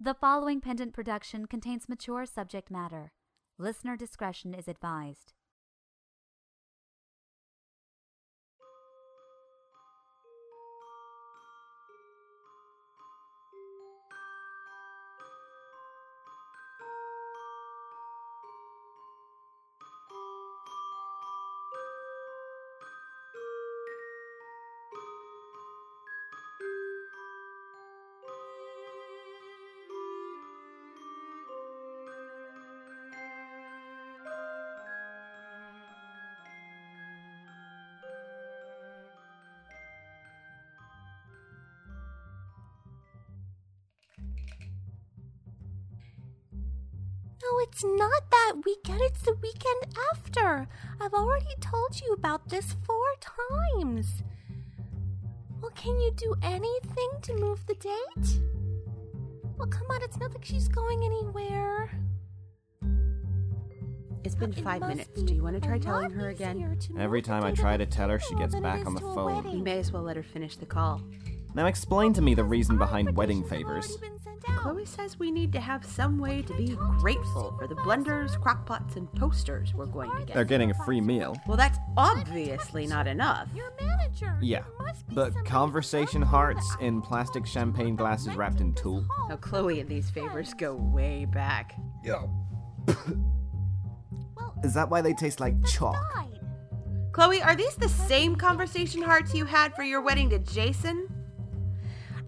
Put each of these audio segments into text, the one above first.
The following pendant production contains mature subject matter. Listener discretion is advised. It's not that weekend. It's the weekend after. I've already told you about this four times. Well, can you do anything to move the date? Well, come on, it's not like she's going anywhere. It's been It five minutes. be Do you want to try telling her again? Every time I try to tell her, she gets back on the phone. You may as well let her finish the call. Now explain to me the reason behind wedding invitations have favors. Already been sent out. Chloe says we need to have some way to be talk to your grateful for the blenders, crockpots, and toasters we're going to get. They're getting a free meal. Well, that's obviously not enough. Your manager. Yeah, There must be but conversation hearts in plastic champagne glasses wrapped in tulle. hall Now, Chloe and these favors go way back. Well, Is that why they taste like chalk? Chloe, are these the same conversation hearts you had for your wedding to Jason?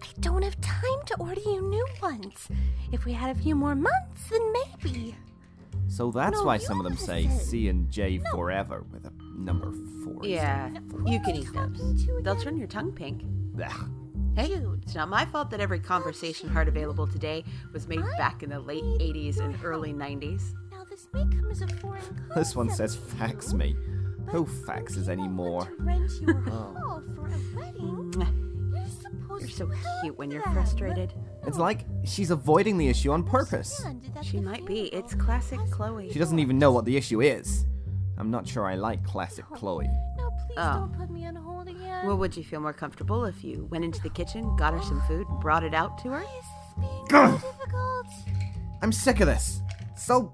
I don't have time to order you new ones. If we had a few more months, then maybe. So that's No, why some of them say. C and J forever with a number four. Yeah, you can eat talking those. They'll turn your tongue pink. Ugh. Hey, Jude. it's not my fault that every conversation heart available today was made I back in the late 80s and your early 90s. Now this may come as a foreign concept. This one says to fax you, me. but Who when faxes people anymore? so to help cute when you're frustrated. It's like she's avoiding the issue on purpose. She might be. It's classic Chloe. She doesn't even know what the issue is. I'm not sure I like classic Chloe. No, please Oh. don't put me on hold again. Well, would you feel more comfortable if you went into the kitchen, got her some food, brought it out to her? Why is this being so difficult? I'm sick of this. So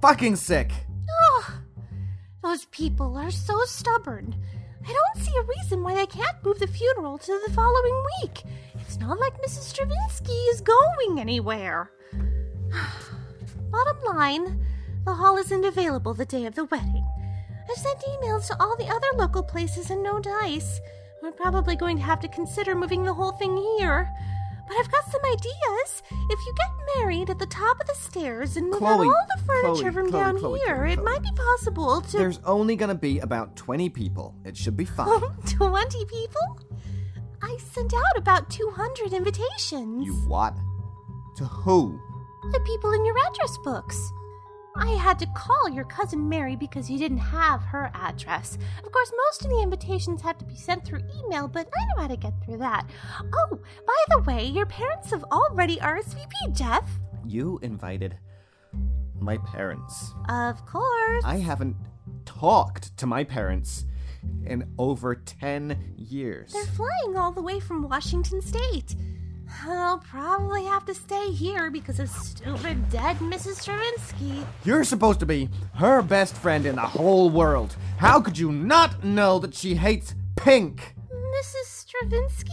fucking sick. Oh, those people are so stubborn. I don't see a reason why they can't move the funeral to the following week. It's not like Mrs. Stravinsky is going anywhere. Bottom line, the hall isn't available the day of the wedding. I've sent emails to all the other local places and no dice. We're probably going to have to consider moving the whole thing here. But I've got some ideas. If you get married at the top of the stairs and move Chloe, out all the furniture Chloe, from Chloe, down here, it might be possible to. There's only gonna be about 20 people. It should be fine. 20 people? I sent out about 200 invitations. you what? To who? The people in your address books. I had to call your cousin Mary because you didn't have her address. Of course, most of the invitations had to be sent through email, but I know how to get through that. Oh, by the way, your parents have already RSVP'd, Jeff. You invited my parents. Of course. I haven't talked to my parents in over 10 years. They're flying all the way from Washington State. I'll probably have to stay here because of stupid dead Mrs. Stravinsky. You're supposed to be her best friend in the whole world. How could you not know that she hates pink? Mrs. Stravinsky?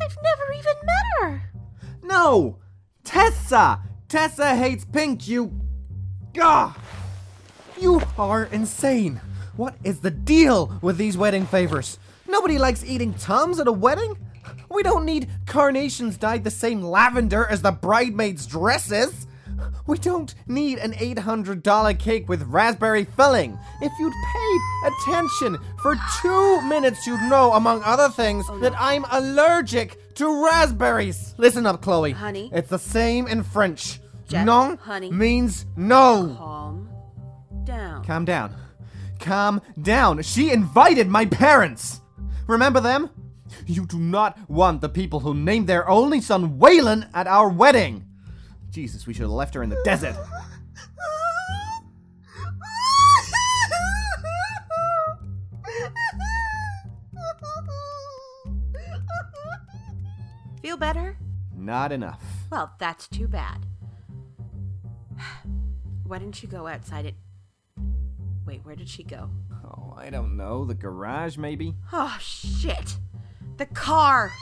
I've never even met her. No! Tessa! Tessa hates pink, you. Gah! You are insane! What is the deal with these wedding favors? Nobody likes eating Tums at a wedding? We don't need carnations dyed the same lavender as the bridesmaids' dresses! We don't need an $800 cake with raspberry filling. If you'd paid attention for two minutes, you'd know, among other things, oh, that I'm allergic to raspberries. Listen up, Chloe. Honey. It's the same in French. Jeff, non honey. means no. Calm down. Calm down. Calm down. She invited my parents. Remember them? You do not want the people who named their only son Waylon at our wedding. Jesus, we should have left her in the desert. Feel better? Not enough. Well, that's too bad. Why didn't you go outside it? Wait, where did she go? Oh, I don't know. The garage, maybe? Oh, shit! The car!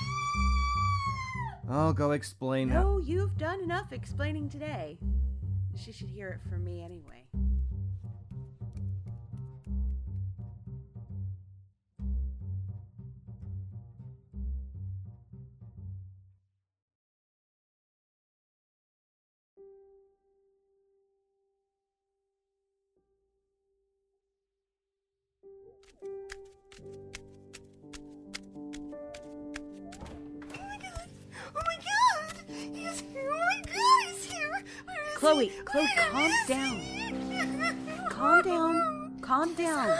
I'll go explain how. Oh, no, you've done enough explaining today. She should hear it from me anyway. Chloe? Calm down. Calm down. Calm down.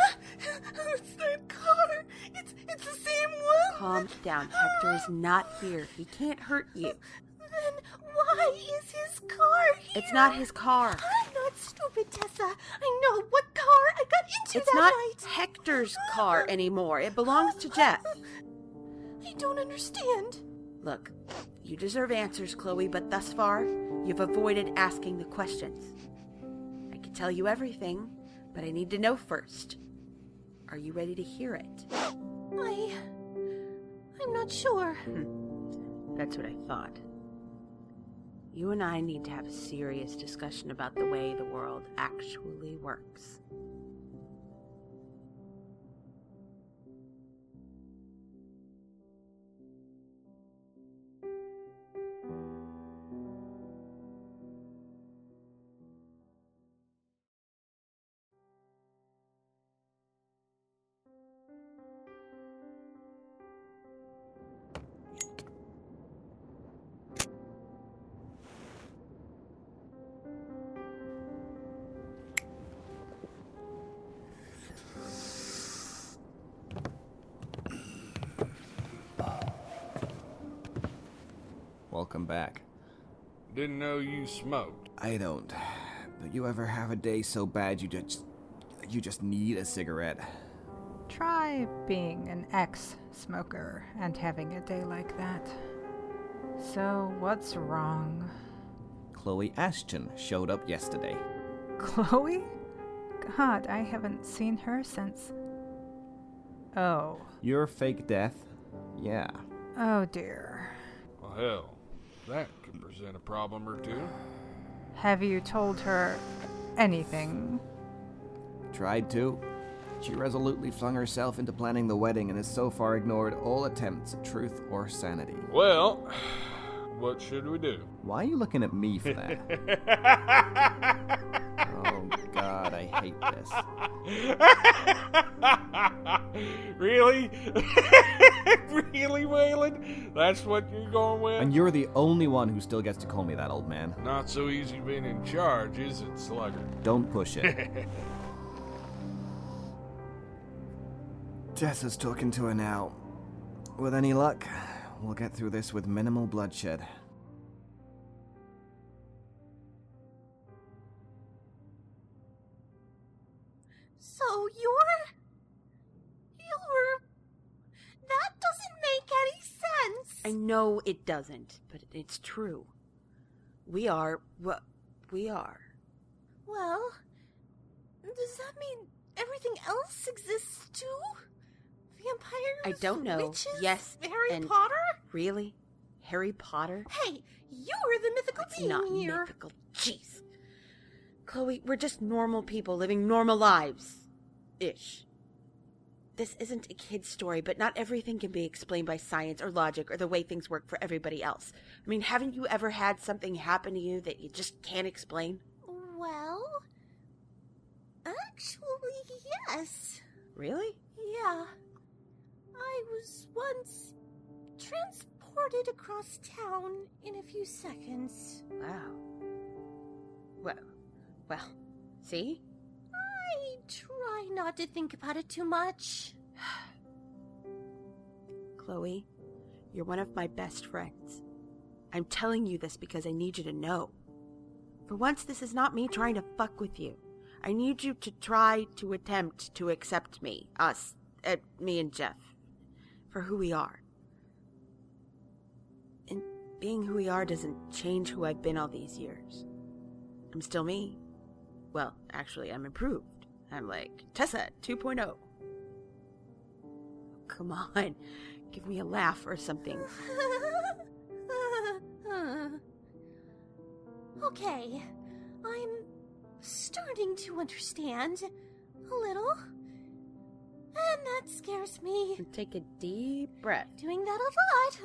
It's that car! It's, it's the same one! Calm down. Hector is not here. He can't hurt you. Then why is his car here? It's not his car. I'm not stupid, Tessa. I know what car I got into It's that not night. Hector's car anymore. It belongs to Jeff. I don't understand. Look, you deserve answers, Chloe, but thus far, you've avoided asking the questions. I could tell you everything, but I need to know first. Are you ready to hear it? I. I'm not sure. That's what I thought. You and I need to have a serious discussion about the way the world actually works. Welcome back. Didn't know you smoked. I don't. But you ever have a day so bad you just. you just need a cigarette? Try being an ex smoker and having a day like that. So, what's wrong? Chloe Ashton showed up yesterday. Chloe? God, I haven't seen her since. Oh. Your fake death? Yeah. Oh dear. Well, hell, that could present a problem or two. Have you told her anything? Tried to. She resolutely flung herself into planning the wedding and has so far ignored all attempts at truth or sanity. Well, what should we do? Why are you looking at me for that? oh, God, I hate this. really? really, Waylon? That's what you're going with? And you're the only one who still gets to call me that, old man. Not so easy being in charge, is it, Slugger? Don't push it. Tessa's talking to her now. With any luck, we'll get through this with minimal bloodshed. Know it doesn't, but it's true. We are what we are. Well, does that mean everything else exists too? Vampires? I don't know. Witches? Yes, Harry Potter? Really? Harry Potter? Hey, you're the mythical It's being not here. mythical. Jeez. Chloe, we're just normal people living normal lives. Ish. This isn't a kid's story, but not everything can be explained by science or logic or the way things work for everybody else. I mean, haven't you ever had something happen to you that you just can't explain? Well, actually, yes. Really? Yeah. I was once transported across town in a few seconds. Wow. Well, well, see? Try not to think about it too much. Chloe, you're one of my best friends. I'm telling you this because I need you to know. For once, this is not me trying to fuck with you. I need you to try to attempt to accept me, us, uh, me and Jeff, for who we are. And being who we are doesn't change who I've been all these years. I'm still me. Well, actually, I'm improved. I'm like Tessa 2.0. Come on, give me a laugh or something. okay, I'm starting to understand a little. And that scares me. Take a deep breath. Doing that a lot.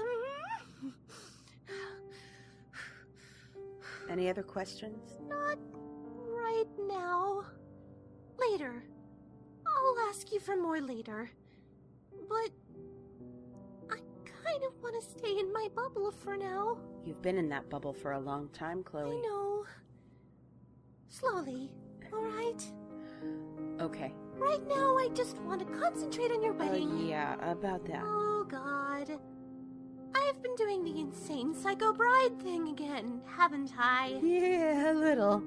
Any other questions? Not right now. Later. I'll ask you for more later. But I kind of want to stay in my bubble for now. You've been in that bubble for a long time, Chloe. I know. Slowly, alright? Okay. Right now, I just want to concentrate on your Uh, wedding. yeah, about that. Oh, God. I've been doing the insane psycho bride thing again, haven't I? Yeah, a little.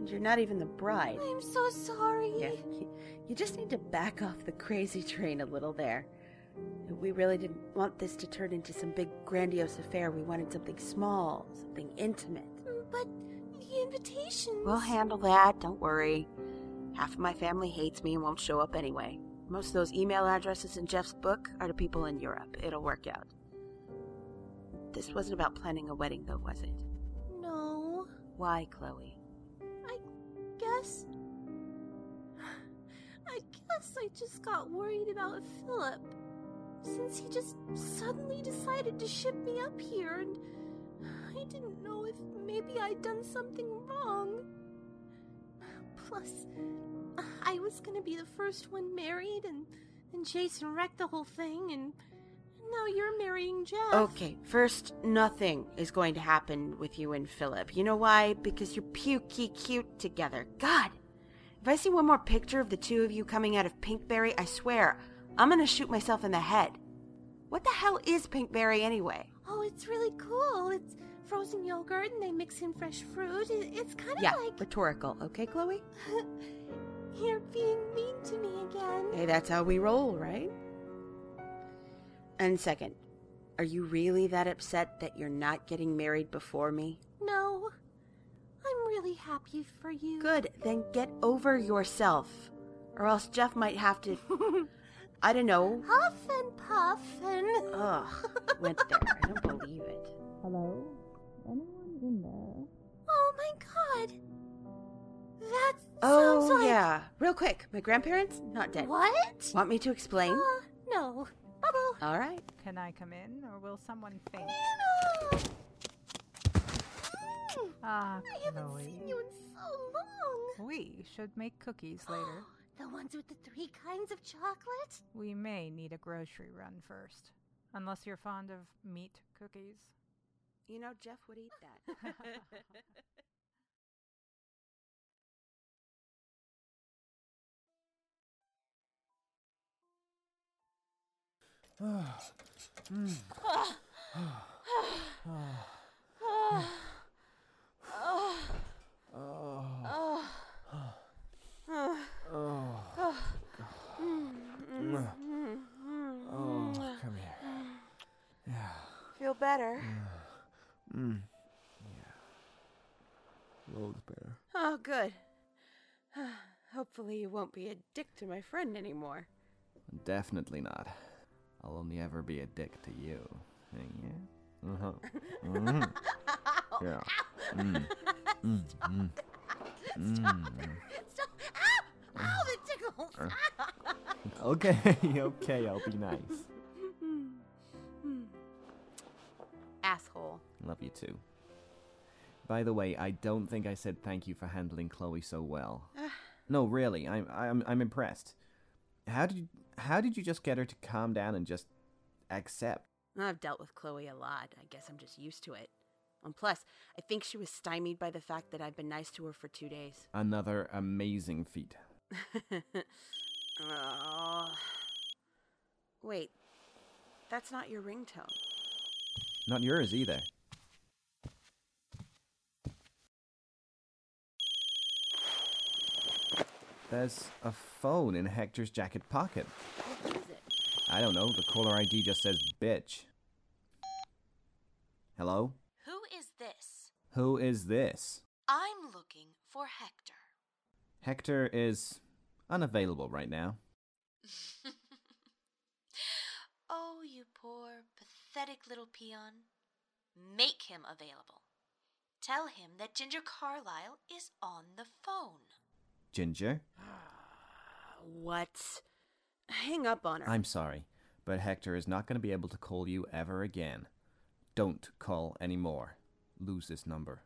And you're not even the bride. I'm so sorry. Yeah, you, you just need to back off the crazy train a little there. We really didn't want this to turn into some big grandiose affair. We wanted something small, something intimate. But the invitations. We'll handle that, don't worry. Half of my family hates me and won't show up anyway. Most of those email addresses in Jeff's book are to people in Europe. It'll work out. This wasn't about planning a wedding, though, was it? No. Why, Chloe? I guess. I just got worried about Philip. Since he just suddenly decided to ship me up here, and I didn't know if maybe I'd done something wrong. Plus, I was gonna be the first one married, and, and Jason wrecked the whole thing, and now you're marrying Jeff. Okay, first, nothing is going to happen with you and Philip. You know why? Because you're pukey cute together. God! If I see one more picture of the two of you coming out of Pinkberry, I swear, I'm gonna shoot myself in the head. What the hell is Pinkberry anyway? Oh, it's really cool. It's frozen yogurt, and they mix in fresh fruit. It's kind of Yeah, like. rhetorical, okay, Chloe? You're being mean to me again. Hey, that's how we roll, right? And second, are you really that upset that you're not getting married before me? No. I'm really happy for you. Good, then get over yourself. Or else Jeff might have to. I don't know. Huff and puff and. Ugh, went there. I don't believe it. Hello? Anyone in there? Oh my god. That Oh, sounds like. yeah. Real quick, my grandparents? Not dead. What? Want me to explain? Uh, no. Bubble. All right. Can I come in, or will someone faint? Nana! Mm, Ah, I haven't Chloe. seen you in so long. We should make cookies later. the ones with the three kinds of chocolate? we may need a grocery run first. Unless you're fond of meat cookies. You know, Jeff would eat that. Oh, come here. Yeah. Feel better? Mm. Loads better. Oh, good. Hopefully, you won't be a dick to my friend anymore. Definitely not. I'll only ever be a dick to you. Yeah? Uh-huh. Mhm. Yeah. Mm. Mm. Mm. Mm. Stop. Ow! Ow, that tickles! Okay, okay, I'll be nice. Asshole. Love you too. By the way, I don't think I said thank you for handling Chloe so well. no, really, I'm I'm I'm impressed. How did you, how did you just get her to calm down and just accept? I've dealt with Chloe a lot. I guess I'm just used to it. And plus, I think she was stymied by the fact that I've been nice to her for two days. Another amazing feat. oh. Wait, that's not your ringtone. Not yours either. There's a phone in Hector's jacket pocket. What is it? I don't know, the caller ID just says bitch. Hello? Who is this? Who is this? I'm looking for Hector. Hector is unavailable right now. oh, you poor, pathetic little peon. Make him available. Tell him that Ginger Carlyle is on the phone. Ginger? What? Hang up on her. I'm sorry, but Hector is not going to be able to call you ever again. Don't call anymore. Lose this number.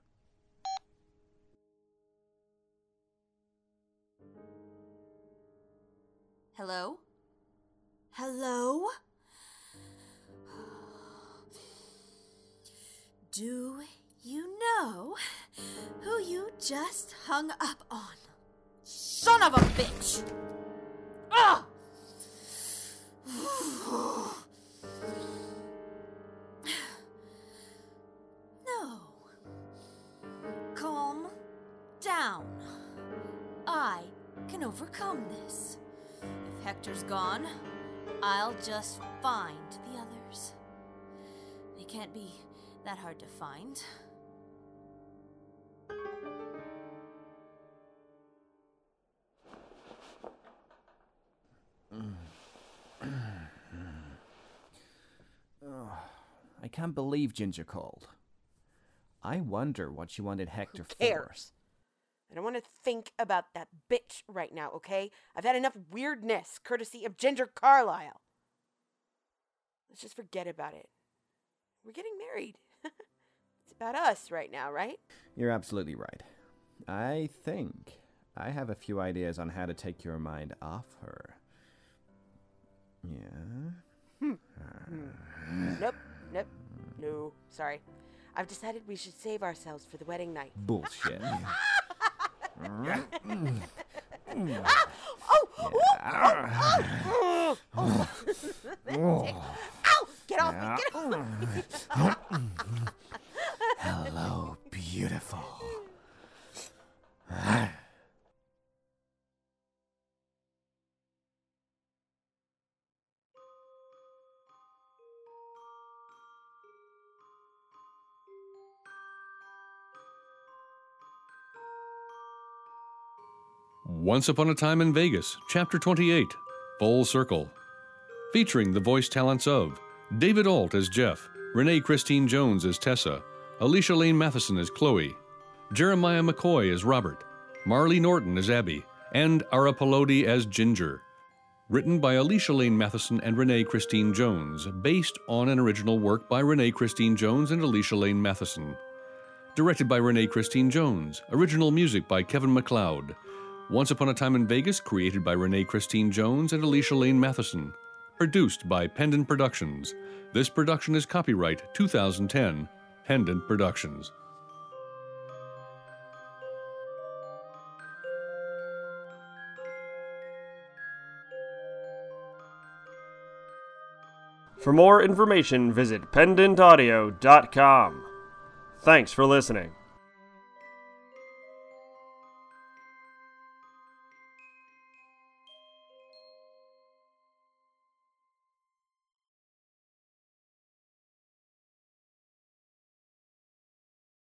Hello? Hello? Do you know who you just hung up on? Of a bitch! Ah! No. Calm down. I can overcome this. If Hector's gone, I'll just find the others. They can't be that hard to find. I can't believe Ginger called. I wonder what she wanted Hector for. cares? I don't want to think about that bitch right now, okay? I've had enough weirdness courtesy of Ginger Carlyle. Let's just forget about it. We're getting married. it's about us right now, right? You're absolutely right. I think I have a few ideas on how to take your mind off her. Yeah? Hmm. Nope, nope, no, sorry. I've decided we should save ourselves for the wedding night. Bullshit. Oh, oh Ow! Oh, oh. Get off me! Get off me! Once Upon a Time in Vegas, Chapter 28, Full Circle. Featuring the voice talents of David Alt as Jeff, Renee Christine Jones as Tessa, Alicia Lane Matheson as Chloe, Jeremiah McCoy as Robert, Marley Norton as Abby, and Ara Pelodi as Ginger. Written by Alicia Lane Matheson and Renee Christine Jones, based on an original work by Renee Christine Jones and Alicia Lane Matheson. Directed by Renee Christine Jones. Original music by Kevin MacLeod. Once Upon a Time in Vegas, created by Renee Christine Jones and Alicia Lane Matheson. Produced by Pendant Productions. This production is copyright 2010, Pendant Productions. For more information, visit pendantaudio.com. Thanks for listening.